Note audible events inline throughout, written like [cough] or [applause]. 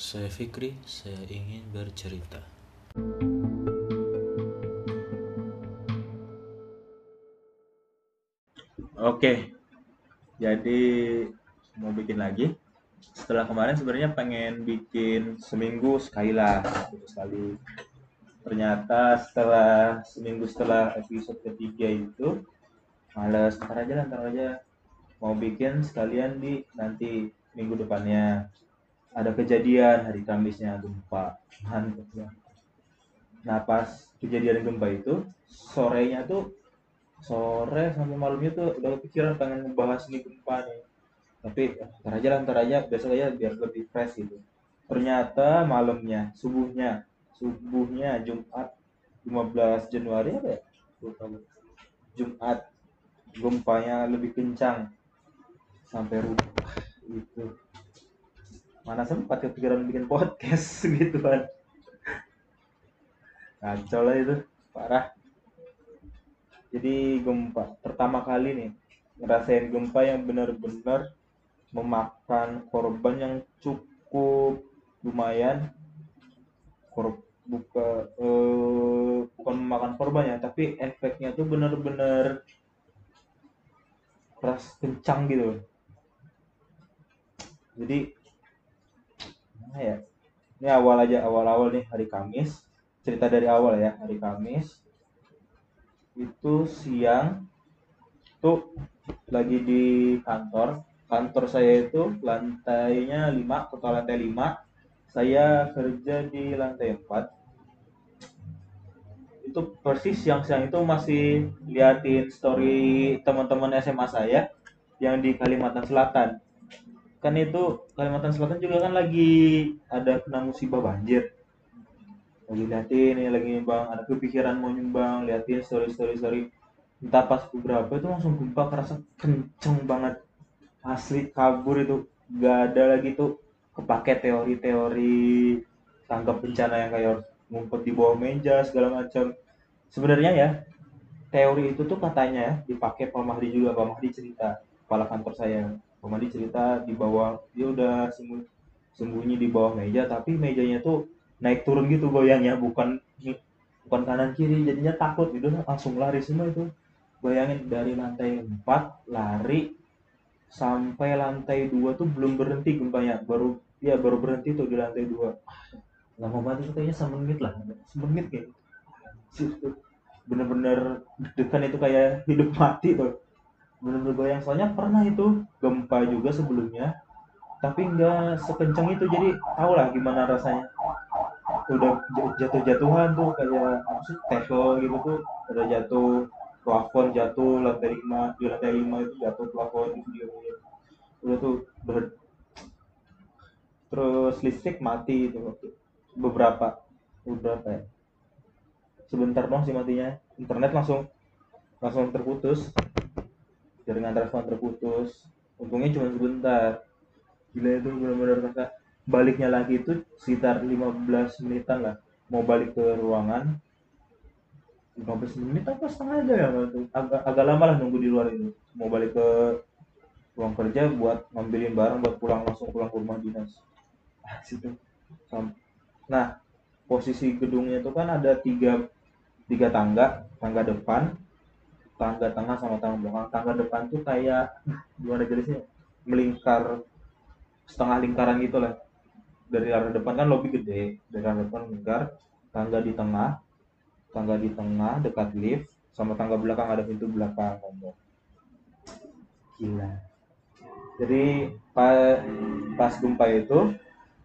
Saya Fikri, saya ingin bercerita. Oke, jadi mau bikin lagi. Setelah kemarin sebenarnya pengen bikin seminggu sekali lah, sekali. Ternyata setelah seminggu setelah episode ketiga itu, males ntar aja lah, ntar aja. Mau bikin sekalian di nanti minggu depannya. Ada kejadian hari Kamisnya gempa. Nah pas kejadian gempa itu, sorenya tuh sore sampai malamnya tuh udah kepikiran pengen ngebahas ini gempa nih. Tapi ya, ntar aja lah ntar aja. Besok aja biar lebih fresh gitu. Ternyata malamnya subuhnya subuhnya Jumat 15 Januari apa ya. Jumat gempanya lebih kencang. Sampai rumah gitu mana sempat kepikiran bikin podcast [laughs] gitu kan kacau lah itu. Parah. Jadi gempa pertama kali nih ngerasain gempa yang benar-benar memakan korban yang cukup lumayan. Kor buka eh, bukan memakan korban ya tapi efeknya tuh benar-benar keras kencang gitu. Jadi mana ya? Ini awal aja awal-awal nih hari Kamis. Cerita dari awal ya hari Kamis. Itu siang tuh lagi di kantor. Kantor saya itu lantainya 5 total lantai 5 saya kerja di lantai 4 itu persis siang-siang itu masih liatin story teman-teman SMA saya yang di Kalimantan Selatan kan itu Kalimantan Selatan juga kan lagi ada kena musibah banjir. Lagi liatin nih lagi nyumbang ada kepikiran mau nyumbang liatin story story story entah pas beberapa itu langsung gempa kerasa kenceng banget. Asli kabur itu. Gak ada lagi tuh. Kepake teori-teori tanggap bencana yang kayak ngumpet di bawah meja segala macam. Sebenarnya ya teori itu tuh katanya ya dipakai Pak Mahdi juga. Pak Mahdi cerita kepala kantor saya Pak Mahdi cerita di bawah dia udah sembunyi, sembunyi di bawah meja tapi mejanya tuh naik turun gitu goyangnya bukan bukan kanan kiri jadinya takut gitu langsung lari semua itu. Bayangin dari lantai 4 lari sampai lantai 2 tuh belum berhenti gempanya baru ya baru berhenti tuh di lantai 2 lama banget itu kayaknya semenit lah semenit kayak gitu. Bener-bener dekan itu kayak hidup mati tuh bener-bener goyang soalnya pernah itu gempa juga sebelumnya tapi nggak sekencang itu jadi tau lah gimana rasanya. Udah jatuh-jatuhan tuh kayak apa sih teko gitu tuh udah jatuh plafon jatuh lantai lima di lantai lima itu jatuh plafon gitu dia udah tuh ber... terus listrik mati itu waktu beberapa udah kayak sebentar dong sih matinya. Internet langsung langsung terputus jaringan telepon terputus. Untungnya cuma sebentar. Gila itu benar-benar kata baliknya lagi itu sekitar 15 menitan lah. Mau balik ke ruangan 15 menit apa setengah aja ya agak, agak lama lah nunggu di luar itu mau balik ke ruang kerja buat ngambilin barang buat pulang langsung pulang ke rumah dinas. [laughs] Nah posisi gedungnya itu kan ada tiga tiga tangga tangga depan tangga tengah sama tangga belakang. Tangga depan tuh kayak gimana jelasnya melingkar setengah lingkaran gitu lah. Dari arah depan kan lobby gede. Dari arah depan melingkar tangga di tengah tangga di tengah dekat lift sama tangga belakang ada pintu belakang gila. Jadi pas, gempa itu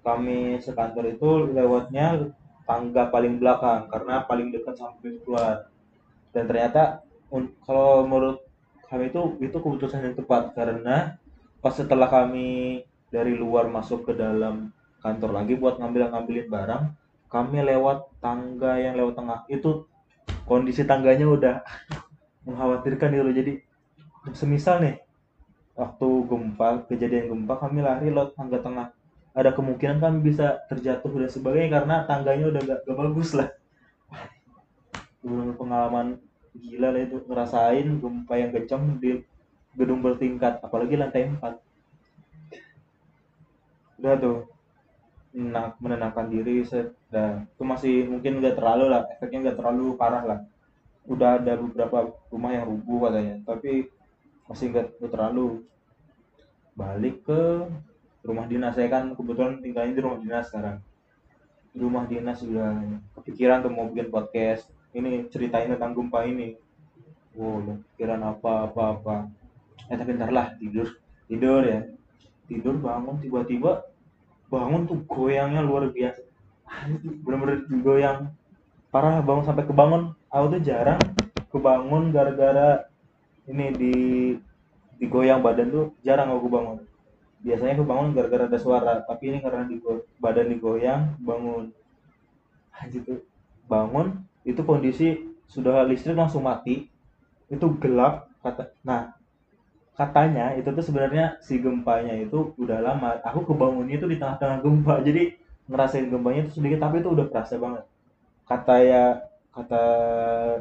kami sekantor itu lewatnya tangga paling belakang karena paling dekat pintu keluar. Dan ternyata kalau menurut kami itu itu keputusan yang tepat karena pas setelah kami dari luar masuk ke dalam kantor lagi buat ngambil ngambilin barang kami lewat tangga yang lewat tengah. Itu kondisi tangganya udah [laughs] mengkhawatirkan gitu jadi semisal nih waktu gempa kejadian gempa kami lari lewat tangga tengah. Ada kemungkinan kami bisa terjatuh dan sebagainya karena tangganya udah gak, gak bagus lah. Benar pengalaman gila lah itu ngerasain gempa yang kencang di gedung bertingkat apalagi lantai 4 udah tuh menenang- menenangkan diri set. Nah, itu masih mungkin nggak terlalu lah efeknya nggak terlalu parah lah. Udah ada beberapa rumah yang rubuh katanya tapi masih nggak terlalu. Balik ke rumah dinas saya kan kebetulan tinggalnya di rumah dinas sekarang. Rumah dinas sudah kepikiran tuh mau bikin podcast ini ceritain tentang gempa ini. Wow udah pikiran apa apa apa. Eh tapi ntar lah tidur. Tidur ya. Tidur bangun tiba-tiba bangun tuh goyangnya luar biasa. [laughs] Bener-bener goyang. Parah bangun sampai kebangun. Aku tuh jarang kebangun gara-gara ini di digoyang badan tuh jarang aku bangun biasanya aku bangun gara-gara ada suara tapi ini karena di badan digoyang bangun. Anjir tuh bangun itu kondisi sudah listrik langsung mati. Itu gelap kata nah katanya itu tuh sebenarnya si gempanya itu udah lama. Aku kebangunnya itu di tengah-tengah gempa [laughs] jadi ngerasain gempanya itu sedikit tapi itu udah kerasa banget. Kata ya kata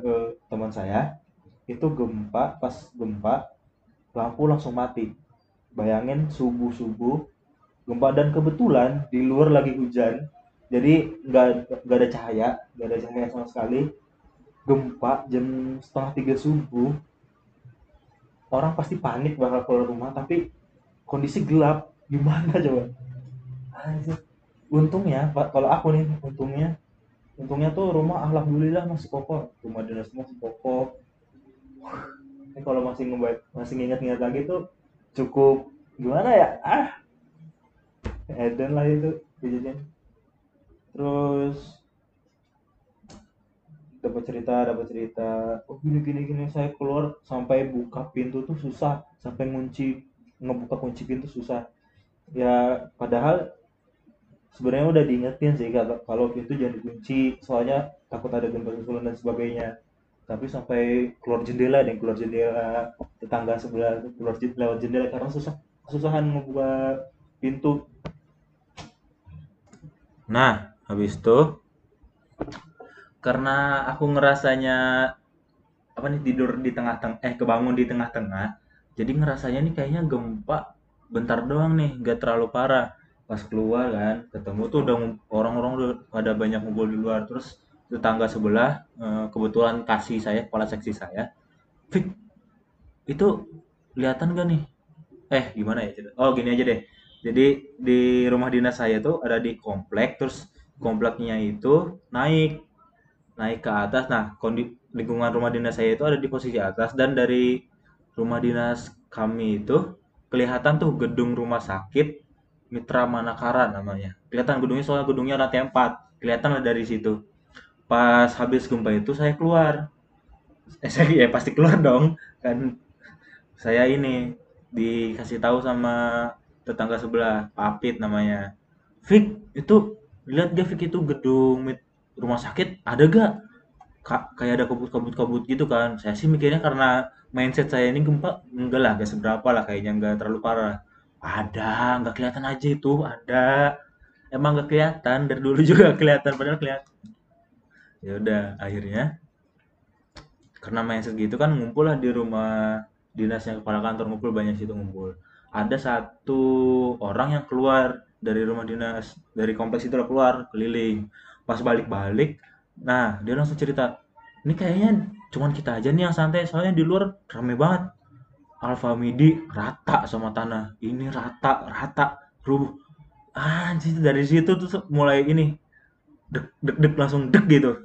eh, teman saya itu gempa pas gempa lampu langsung mati. Bayangin subuh subuh gempa dan kebetulan di luar lagi hujan jadi nggak ada cahaya nggak ada cahaya sama sekali. Gempa jam setengah tiga subuh. Orang pasti panik bakal keluar rumah tapi kondisi gelap. Gimana [laughs] coba? Untungnya kalau aku nih untungnya. Untungnya tuh rumah alhamdulillah masih kokoh. Rumah dinas masih kokoh. Ini kalau masih ngebaik masih nginget-nginget lagi tuh cukup gimana ya? Ah. Eden lah itu kejadian terus dapat cerita dapat cerita. Oh gini gini gini. Saya keluar sampai buka pintu tuh susah. Sampai ngunci ngebuka kunci pintu susah. Ya padahal sebenarnya udah diingetin sih kalau pintu jangan dikunci soalnya takut ada gempa susulan dan sebagainya. Tapi sampai keluar jendela dan keluar jendela tetangga sebelah keluar jen- lewat jendela karena susah kesusahan ngebuka pintu. Nah, habis itu karena aku ngerasanya apa nih tidur di tengah-tengah eh kebangun di tengah-tengah. Jadi ngerasanya nih kayaknya gempa bentar doang nih, gak terlalu parah. Pas keluar kan, ketemu tuh udah orang-orang udah pada banyak ngumpul di luar. Terus tetangga sebelah eh, kebetulan kasih saya, kepala seksi saya. Fik, itu kelihatan gak nih? Eh, gimana ya? Oh, gini aja deh. Jadi di rumah dinas saya tuh ada di komplek, terus kompleknya itu naik, naik ke atas. Nah, kondi, lingkungan rumah dinas saya itu ada di posisi atas dan dari rumah dinas kami itu kelihatan tuh gedung rumah sakit Mitra Manakara namanya. Kelihatan gedungnya soalnya gedungnya lantai 4. Kelihatan lah dari situ. Pas habis gempa itu saya keluar. Eh, saya ya pasti keluar dong. Kan saya ini dikasih tahu sama tetangga sebelah, Pak Apit namanya. Fik, itu lihat gak Fik itu gedung rumah sakit ada gak? Ka- kayak ada kabut-kabut-kabut gitu kan. Saya sih mikirnya karena mindset saya ini gempa enggak lah, gak seberapa lah kayaknya enggak terlalu parah. Ada, nggak kelihatan aja itu, ada. Emang nggak kelihatan dari dulu [laughs] juga kelihatan padahal kelihatan. Ya udah, akhirnya karena mindset gitu kan ngumpul lah di rumah dinasnya kepala kantor ngumpul banyak situ ngumpul ada satu orang yang keluar dari rumah dinas dari kompleks itu lah keluar keliling. Pas balik-balik nah dia langsung cerita ini kayaknya cuman kita aja nih yang santai soalnya di luar rame banget. Alfa Midi rata sama tanah ini rata rata rubuh. Anjir dari situ tuh mulai ini deg deg langsung deg gitu.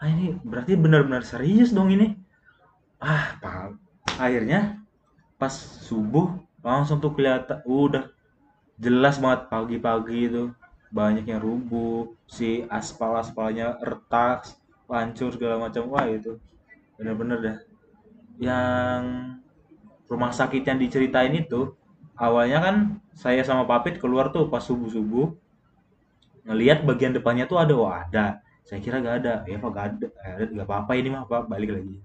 Ah ini berarti benar-benar serius dong ini. Ah paham. Akhirnya pas subuh langsung tuh kelihatan udah jelas banget pagi-pagi itu. Banyak yang rubuh si aspal aspalnya retak hancur segala macam. Wah itu bener-bener dah. Yang rumah sakit yang diceritain itu awalnya kan saya sama Papit keluar tuh pas subuh subuh ngelihat bagian depannya tuh ada wah ada. Saya kira gak ada. Ya apa gak ada? Eh, gak apa-apa ini mah apa balik lagi.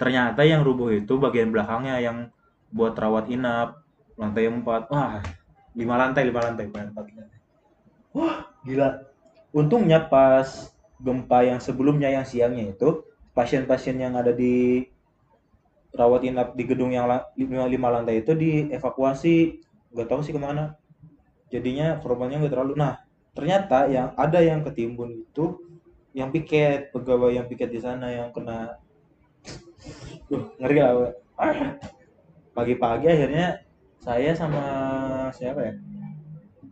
Ternyata yang rubuh itu bagian belakangnya yang buat rawat inap lantai 4 wah lima lantai lima lantai empat lantai. gila untungnya pas gempa yang sebelumnya yang siangnya itu pasien-pasien yang ada di rawat inap di gedung yang lima, lima lantai itu dievakuasi nggak tahu sih ke mana jadinya korbannya nggak terlalu nah ternyata yang ada yang ketimbun itu yang piket pegawai yang piket di sana yang kena Duh, ngeri lah. Ah. pagi-pagi akhirnya saya sama siapa ya?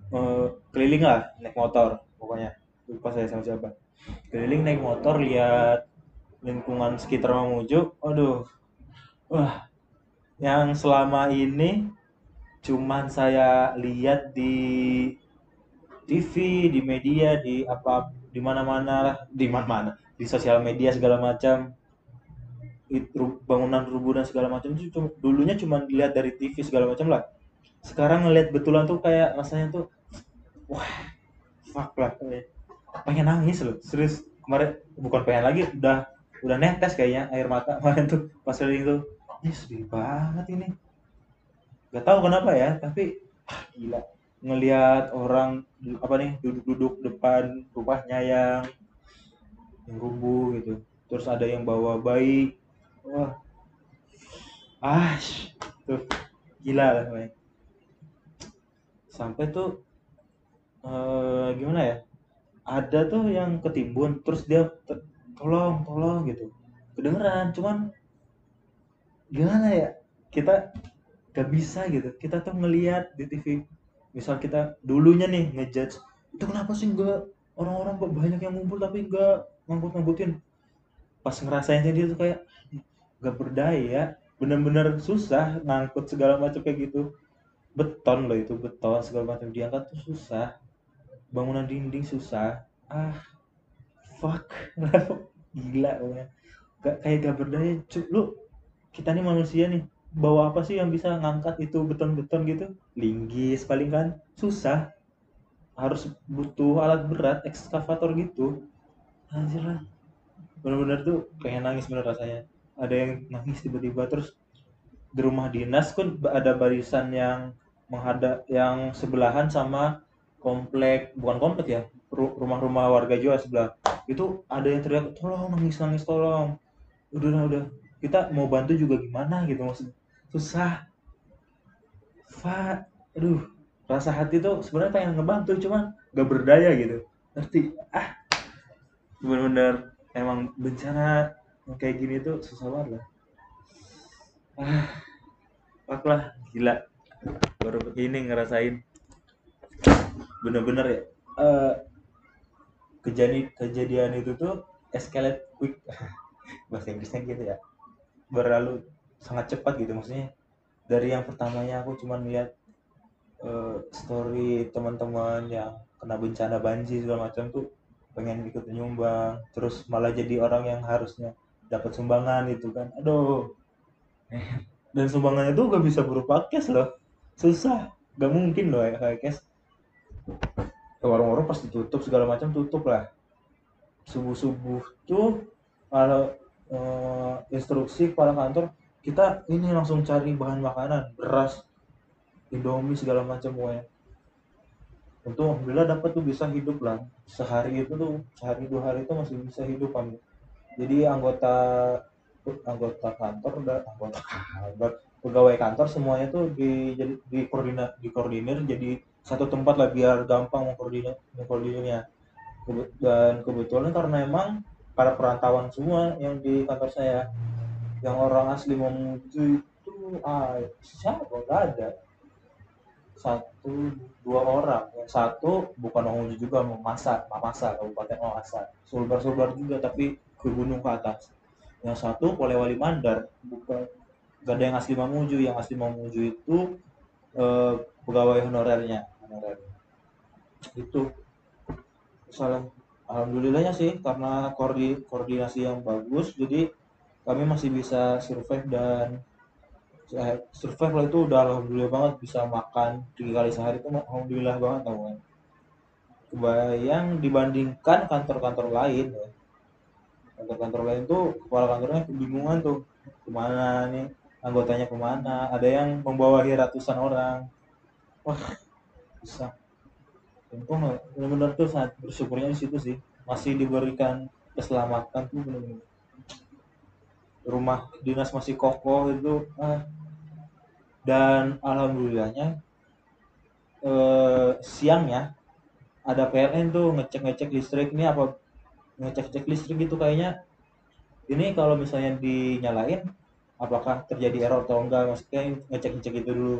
Eh, keliling lah naik motor pokoknya. Lupa saya sama siapa. Keliling naik motor lihat lingkungan sekitar Mamuju. Aduh. Wah. Yang selama ini cuman saya lihat di TV, di media, di apa di mana-mana di mana-mana, di sosial media segala macam. Bangunan rubuh dan segala macam itu dulunya cuma dilihat dari TV segala macam lah. Sekarang ngelihat betulan tuh kayak rasanya tuh wah fuck lah kayak pengen nangis loh. Serius kemarin bukan pengen lagi udah udah netes kayaknya air mata kemarin tuh pas keliling tuh. Ini sedih banget ini. Gak tahu kenapa ya tapi ah, gila. Ngelihat orang apa nih duduk-duduk depan rumahnya yang yang rubuh gitu. Terus ada yang bawa bayi. Wah. Ah tuh gila lah Bay. Sampai tuh eh, gimana ya ada tuh yang ketimbun terus dia tolong tolong gitu. Kedengeran cuman gimana ya kita gak bisa gitu. Kita tuh ngelihat di TV misal kita dulunya nih ngejudge itu kenapa sih nggak orang-orang kok banyak yang ngumpul tapi nggak ngangkut-ngangkutin pas ngerasain dia tuh kayak nggak berdaya bener-bener susah ngangkut segala macam kayak gitu beton loh itu beton segala macam. Diangkat tuh susah. Bangunan dinding susah. Ah fuck. [laughs] Gila pokoknya. Gak kayak gak berdaya Cuk, lu kita nih manusia nih bawa apa sih yang bisa ngangkat itu beton-beton gitu? Linggis paling kan. Susah. Harus butuh alat berat ekskavator gitu. Anjir lah. Bener-bener tuh pengen nangis bener rasanya. Ada yang nangis tiba-tiba terus di rumah dinas kan ada barisan yang menghadap yang sebelahan sama komplek bukan komplek ya ru- rumah-rumah warga juga sebelah. Itu ada yang teriak tolong nangis nangis tolong. Udah udah udah. Kita mau bantu juga gimana gitu maksud susah. Fa, aduh. Rasa hati tuh sebenarnya pengen ngebantu cuman gak berdaya gitu. Ngerti? Ah. Bener-bener emang bencana kayak gini tuh susah banget lah. Ah. Fuck lah gila baru ini ngerasain. Bener-bener ya. Eh, kejadian kejadian itu tuh escalate quick. [laughs] Bahasa Inggrisnya gitu ya. Berlalu sangat cepat gitu maksudnya. Dari yang pertamanya aku cuma lihat eh, story teman-teman yang kena bencana banjir segala macam tuh pengen ikut menyumbang terus malah jadi orang yang harusnya dapat sumbangan itu kan. Aduh. [laughs] Dan sumbangannya tuh gak bisa berupa cash loh susah. Gak mungkin loh ya kayak cash warung-warung pasti tutup segala macam tutup lah. Subuh-subuh tuh kalau eh, instruksi kepala kantor kita ini langsung cari bahan makanan beras indomie segala macam pokoknya. Untung alhamdulillah dapat tuh bisa hidup lah. Sehari itu tuh sehari dua hari itu masih bisa hidup kami jadi anggota anggota kantor dan anggota kantor pegawai kantor semuanya tuh di jadi di koordinat di koordinir jadi satu tempat lah biar gampang mengkoordinir mengkoordinirnya. Dan kebetulan karena emang para perantauan semua yang di kantor saya. Yang orang asli Mamuju itu ah siapa? Nggak ada. Satu dua orang. Yang satu bukan Mamuju juga Mamasa Mamasa Kabupaten Mamasa. Sulbar Sulbar juga tapi ke gunung ke atas. Yang satu Polewali Mandar bukan gak ada yang asli Mamuju yang asli Mamuju itu eh, pegawai honorernya honorer. Itu. Salah alhamdulillahnya sih karena koordi- koordinasi yang bagus jadi kami masih bisa survive dan ya, survive lah itu udah alhamdulillah banget bisa makan tiga kali sehari itu alhamdulillah banget tau kan kebayang dibandingkan kantor-kantor lain ya. Kantor-kantor lain tuh kepala kantornya kebingungan tuh ke mana nih anggotanya ke mana. Ada yang membawahi ratusan orang. Wah bisa. Untung benar-benar tuh saat bersyukurnya di situ sih. Masih diberikan keselamatan tuh benar-benar. Rumah dinas masih kokoh itu ah. dan alhamdulillahnya eh, siangnya ada PLN tuh ngecek-ngecek listrik ini apa ngecek-cek listrik gitu kayaknya. Ini kalau misalnya dinyalain apakah terjadi error atau enggak maksudnya ngecek-ngecek itu dulu.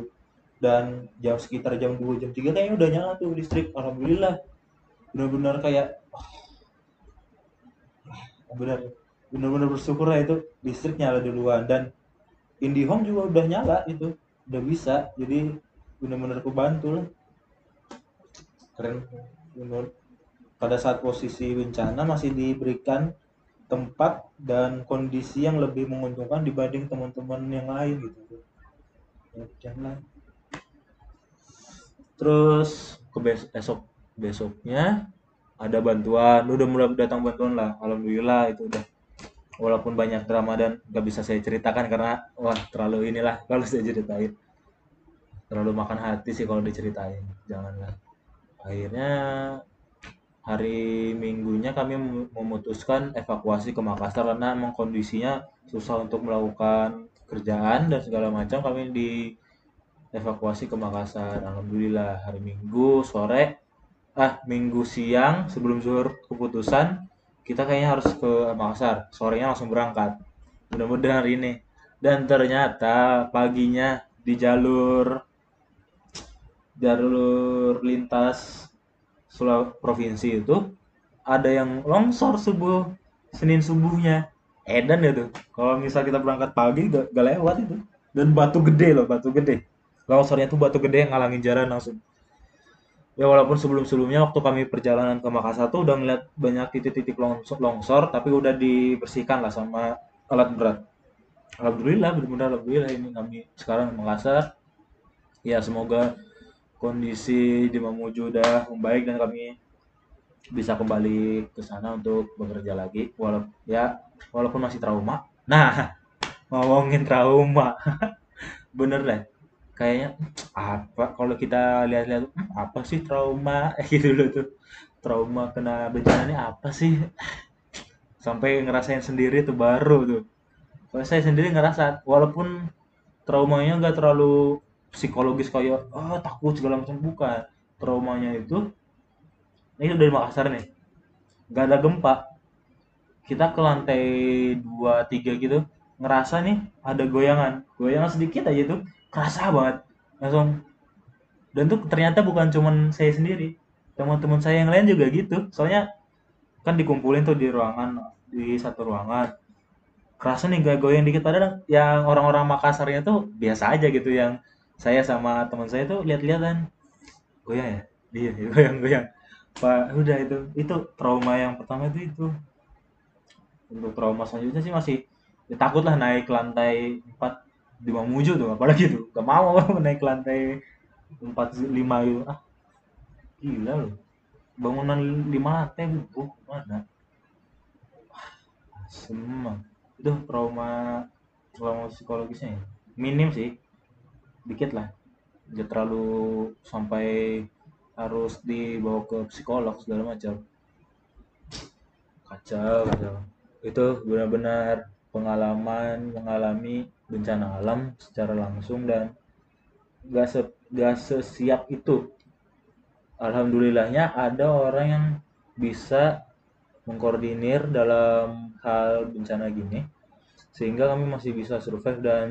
Dan jam sekitar jam 2 jam 3 kayaknya udah nyala tuh listrik alhamdulillah. Benar-benar kayak oh, benar benar-benar bersyukur lah itu listrik nyala duluan. Dan IndiHome juga udah nyala itu udah bisa jadi benar-benar kebantu lah. Keren menurut pada saat posisi bencana masih diberikan tempat dan kondisi yang lebih menguntungkan dibanding teman-teman yang lain gitu. Jangan. Terus ke besok besoknya ada bantuan. Udah mulai datang bantuan lah. Alhamdulillah itu udah. Walaupun banyak drama dan gak bisa saya ceritakan karena wah terlalu inilah. [laughs] Kalau saya ceritain. Terlalu makan hati sih kalau diceritain. Janganlah. Akhirnya hari minggunya kami memutuskan evakuasi ke Makassar karena memang kondisinya susah untuk melakukan kerjaan dan segala macam. Kami di evakuasi ke Makassar. Alhamdulillah hari minggu sore ah minggu siang sebelum zuhur keputusan kita kayaknya harus ke Makassar. Sorenya langsung berangkat. Mudah-mudahan hari ini. Dan ternyata paginya di jalur jalur lintas Sulawesi provinsi itu ada yang longsor subuh Senin subuhnya. Edan ya tuh. Kalau misal kita berangkat pagi gak, gak lewat itu. Dan batu gede loh batu gede. Longsornya tuh batu gede yang ngalangin jalan langsung. Ya walaupun sebelum-sebelumnya waktu kami perjalanan ke Makassar tuh udah ngeliat banyak titik-titik longsor, longsor tapi udah dibersihkan lah sama alat berat. Alhamdulillah benar-benar Alhamdulillah ini kami sekarang Makassar. Ya semoga kondisi di Mamuju udah membaik dan kami bisa kembali ke sana untuk bekerja lagi. Walaupun ya walaupun masih trauma. Nah [laughs] ngomongin trauma. [laughs] Bener deh. Kayaknya apa kalau kita lihat-lihat hmm, apa sih trauma? [laughs] Gitu loh tuh. Trauma kena bencana ini apa sih? Sampai ngerasain sendiri tuh baru tuh. Kalau saya sendiri ngerasa walaupun traumanya nggak terlalu psikologis kayak oh, takut segala macam. Bukan. Traumanya itu ini dari Makassar nih. Nggak ada gempa. Kita ke lantai dua tiga gitu ngerasa nih ada goyangan. Goyangan sedikit aja tuh kerasa banget. Langsung. Dan tuh ternyata bukan cuman saya sendiri. Teman-teman saya yang lain juga gitu. Soalnya kan dikumpulin tuh di ruangan di satu ruangan. Kerasa nih gak goyang dikit. Padahal yang orang-orang Makassarnya tuh biasa aja gitu yang saya sama teman saya tuh lihat-lihatan goyang ya? Iya, [laughs] goyang-goyang. Pak udah itu. Itu trauma yang pertama itu itu. Untuk trauma selanjutnya sih masih ya, takut lah naik lantai 4 di Mamuju tuh apalagi tuh. Gak mau [laughs] naik lantai 4 5 gitu. Ah gila loh. Bangunan lima lantai bu mana? Semua. Itu trauma trauma psikologisnya ya? Minim sih dikit lah. Gak terlalu sampai harus dibawa ke psikolog segala macam. Kacau kacau. Itu benar-benar pengalaman mengalami bencana alam secara langsung dan gak, se, gak sesiap itu. Alhamdulillahnya ada orang yang bisa mengkoordinir dalam hal bencana gini sehingga kami masih bisa survive dan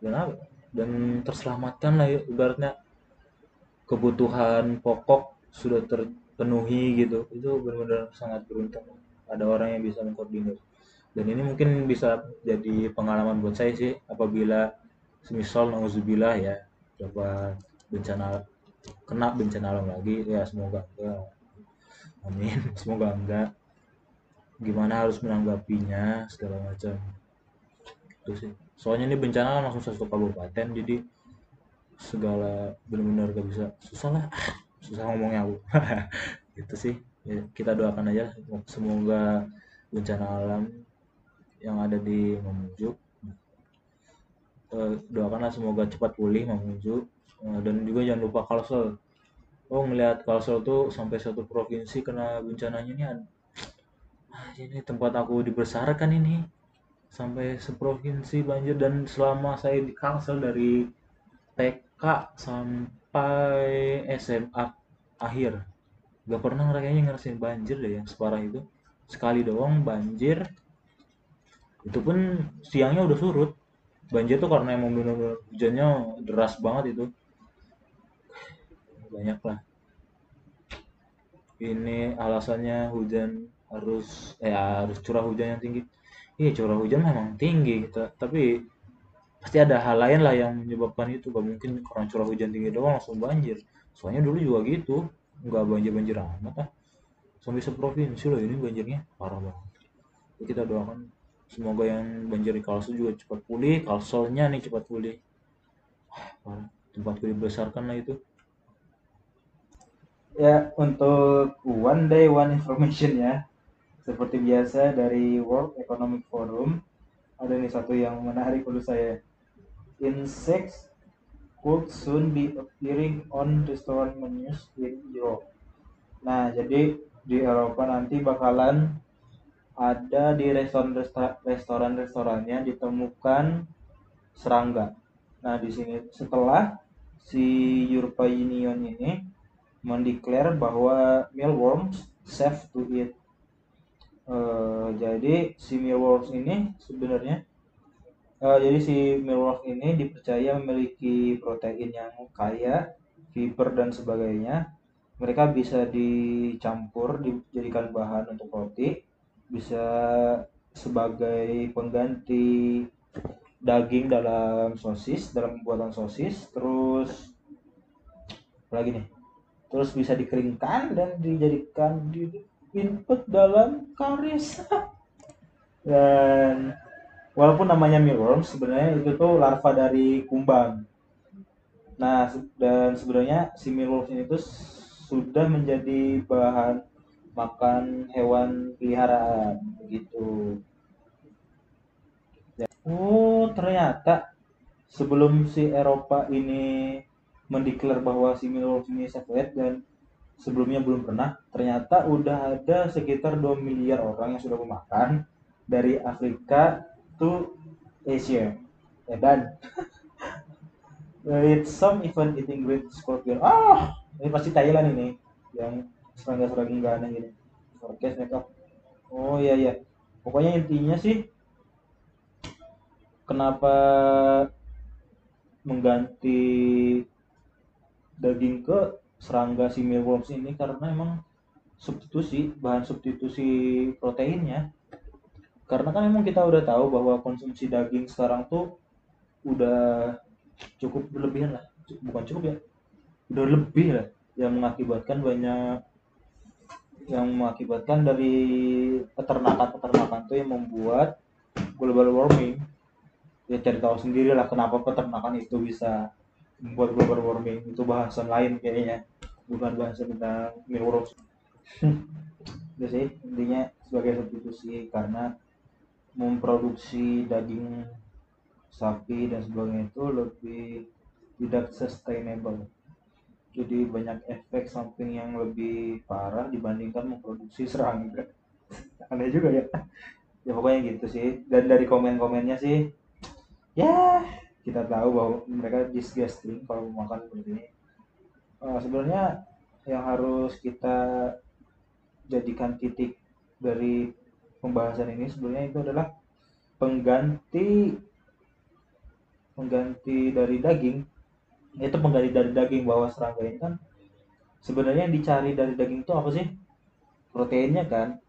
dan apa dan terselamatkan lah ya ibaratnya. Kebutuhan pokok sudah terpenuhi gitu. Itu benar-benar sangat beruntung. Ada orang yang bisa mengkoordinir. Dan ini mungkin bisa jadi pengalaman buat saya sih apabila semisal nauzubillah ya coba bencana kena bencana alam lagi ya semoga enggak. Amin. [laughs] Semoga enggak. Gimana harus menanggapinya segala macam. Itu sih soalnya ini bencana kan langsung satu kabupaten jadi segala benar-benar gak bisa. Susah lah. [laughs] Susah ngomongnya aku. [laughs] Gitu sih. Ya, kita doakan aja. Semoga bencana alam yang ada di Mamuju eh, doakanlah semoga cepat pulih Mamuju. Eh, dan juga jangan lupa Kalsel. Oh ngelihat Kalsel tuh sampai satu provinsi kena bencananya ini ah, ini tempat aku dibesarkan ini sampai seprovinsi banjir dan selama saya di Kalsel dari TK sampai SMA akhir. Gak pernah kayaknya ngerasain banjir deh yang separah itu. Sekali doang banjir itu pun siangnya udah surut. Banjir tuh karena emang bener-bener hujannya deras banget itu. Banyak lah ini alasannya hujan harus eh harus curah hujan yang tinggi iya curah hujan memang tinggi kita tapi pasti ada hal lain lah yang menyebabkan itu. Gak mungkin karena curah hujan tinggi doang langsung banjir. Soalnya dulu juga gitu nggak banjir banjir amat ah. Sampai seprovinsi loh ini banjirnya parah banget. Kita doakan semoga yang banjir di Kalsel juga cepat pulih Kalselnya nih cepat pulih. Wah, tempatku dibesarkan lah itu. Ya untuk one day one information ya seperti biasa dari World Economic Forum ada nih satu yang menarik menurut saya insects could soon be appearing on restaurant menus in Europe nah jadi di Eropa nanti bakalan ada di restoran-restorannya ditemukan serangga. Nah, di sini setelah si European Union ini mendeklar bahwa mealworms safe to eat. Uh, jadi si mealworms ini sebenarnya uh, jadi si mealworms ini dipercaya memiliki protein yang kaya, fiber dan sebagainya. Mereka bisa dicampur dijadikan bahan untuk roti bisa sebagai pengganti daging dalam sosis dalam pembuatan sosis terus lagi nih terus bisa dikeringkan dan dijadikan di input dalam karis. Dan walaupun namanya mealworms sebenarnya itu tuh larva dari kumbang. Nah dan sebenarnya si mealworms ini tuh sudah menjadi bahan makan hewan peliharaan begitu. Oh ternyata sebelum si Eropa ini mendeklar bahwa si Milwaukee ini satelit dan sebelumnya belum pernah. Ternyata udah ada sekitar 2 miliar orang yang sudah memakan dari Afrika to Asia. Ya dan with some even eating great scorpion ah ini pasti Thailand ini yang serangga-serangga aneh gini forecast makeup oh iya iya. Pokoknya intinya sih kenapa mengganti daging ke serangga si mealworms ini karena emang substitusi bahan substitusi proteinnya. Karena kan emang kita udah tahu bahwa konsumsi daging sekarang tuh udah cukup berlebihan lah. Bukan cukup ya. Udah lebih lah yang mengakibatkan banyak yang mengakibatkan dari peternakan-peternakan itu yang membuat global warming. Ya cari tahu sendiri lah kenapa peternakan itu bisa membuat global warming itu bahasan lain kayaknya. Bukan bahasan tentang mealworms itu sih intinya sebagai substitusi karena memproduksi daging sapi dan sebagainya itu lebih tidak sustainable. Jadi banyak efek samping yang lebih parah dibandingkan memproduksi serangga [laughs] aneh juga ya. Ya pokoknya gitu sih. Dan dari komen-komennya sih ya kita tahu bahwa mereka disgusting kalau makan seperti ini. Uh, sebenarnya yang harus kita jadikan titik dari pembahasan ini sebenarnya itu adalah pengganti pengganti dari daging. Itu pengganti dari daging bahwa serangga ini kan sebenarnya yang dicari dari daging itu apa sih? Proteinnya kan.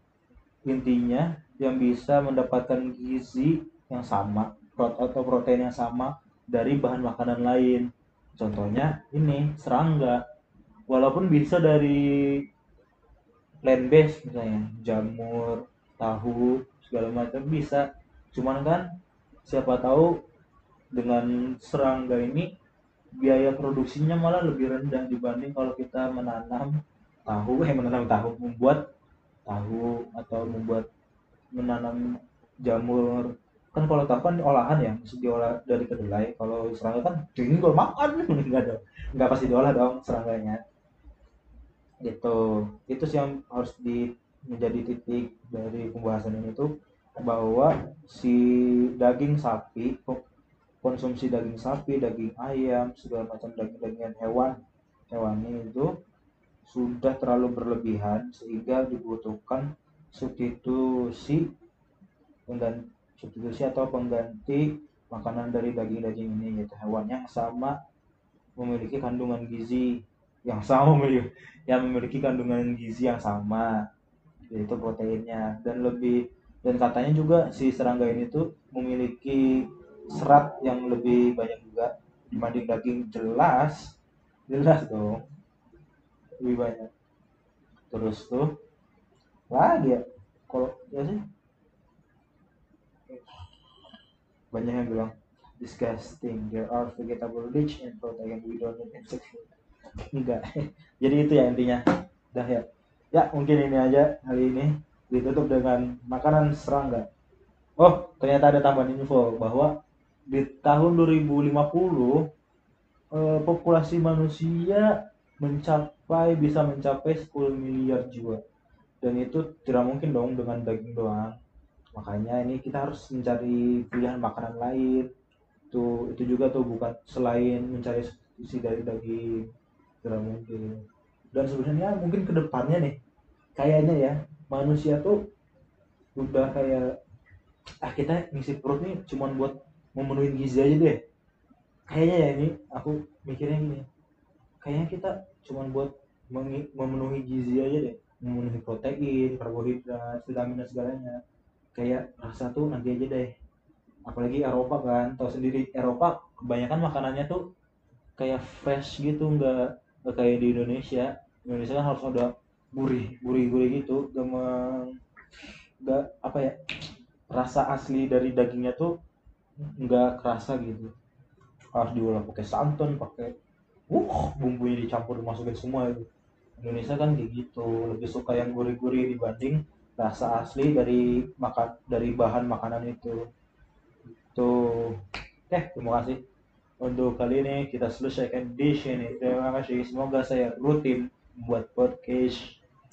Intinya yang bisa mendapatkan gizi yang sama atau protein yang sama dari bahan makanan lain. Contohnya ini serangga. Walaupun bisa dari plant based misalnya jamur tahu segala macam bisa. Cuman kan siapa tahu dengan serangga ini biaya produksinya malah lebih rendah dibanding kalau kita menanam tahu eh menanam tahu membuat tahu atau membuat menanam jamur kan kalau tahu kan olahan ya diolah dari kedelai. Kalau serangga kan tinggal makan. [laughs] Nggak ada nggak pasti diolah dong serangganya. Gitu. Itu sih yang harus di menjadi titik dari pembahasan ini tuh bahwa si daging sapi konsumsi daging sapi, daging ayam, segala macam daging-dagingan hewan hewani itu sudah terlalu berlebihan sehingga dibutuhkan substitusi pengganti substitusi atau pengganti makanan dari daging-daging ini yaitu hewan yang sama memiliki kandungan gizi yang sama [laughs] yang memiliki kandungan gizi yang sama yaitu proteinnya. Dan lebih dan katanya juga si serangga ini tuh memiliki serat yang lebih banyak juga. Dibanding daging jelas jelas dong. Lebih banyak. Terus tuh lagi ya kalau ya sih banyak yang bilang disgusting there are vegetable rich in protein we don't need insect food enggak. [laughs] Jadi itu ya intinya. Dah ya. Ya mungkin ini aja kali ini. Ditutup dengan makanan serangga. Oh ternyata ada tambahan info bahwa di tahun 2050 eh, populasi manusia mencapai bisa mencapai 10 miliar jiwa. Dan itu tidak mungkin dong dengan daging doang makanya ini kita harus mencari pilihan makanan lain. Tuh itu juga tuh bukan selain mencari substitusi dari daging tidak mungkin. Dan sebenarnya mungkin ke depannya nih kayaknya ya manusia tuh udah kayak ah kita ngisi perut nih cuman buat memenuhi gizi aja deh. Kayaknya ya ini aku mikirnya gini kayaknya kita cuman buat memenuhi gizi aja deh. Memenuhi protein karbohidrat vitamin dan segalanya kayak rasa tuh nanti aja deh. Apalagi Eropa kan tau sendiri Eropa kebanyakan makanannya tuh kayak fresh gitu nggak kayak di Indonesia. Indonesia kan harus ada gurih gurih gurih gitu gak nggak apa ya rasa asli dari dagingnya tuh nggak kerasa gitu. Harus diolah pakai santan pakai uh bumbunya dicampur dimasukin semua itu Indonesia kan kayak gitu lebih suka yang gurih-gurih dibanding rasa asli dari makan dari bahan makanan itu. Tuh eh terima kasih. Untuk kali ini kita selesaikan di sini terima kasih. Semoga saya rutin buat podcast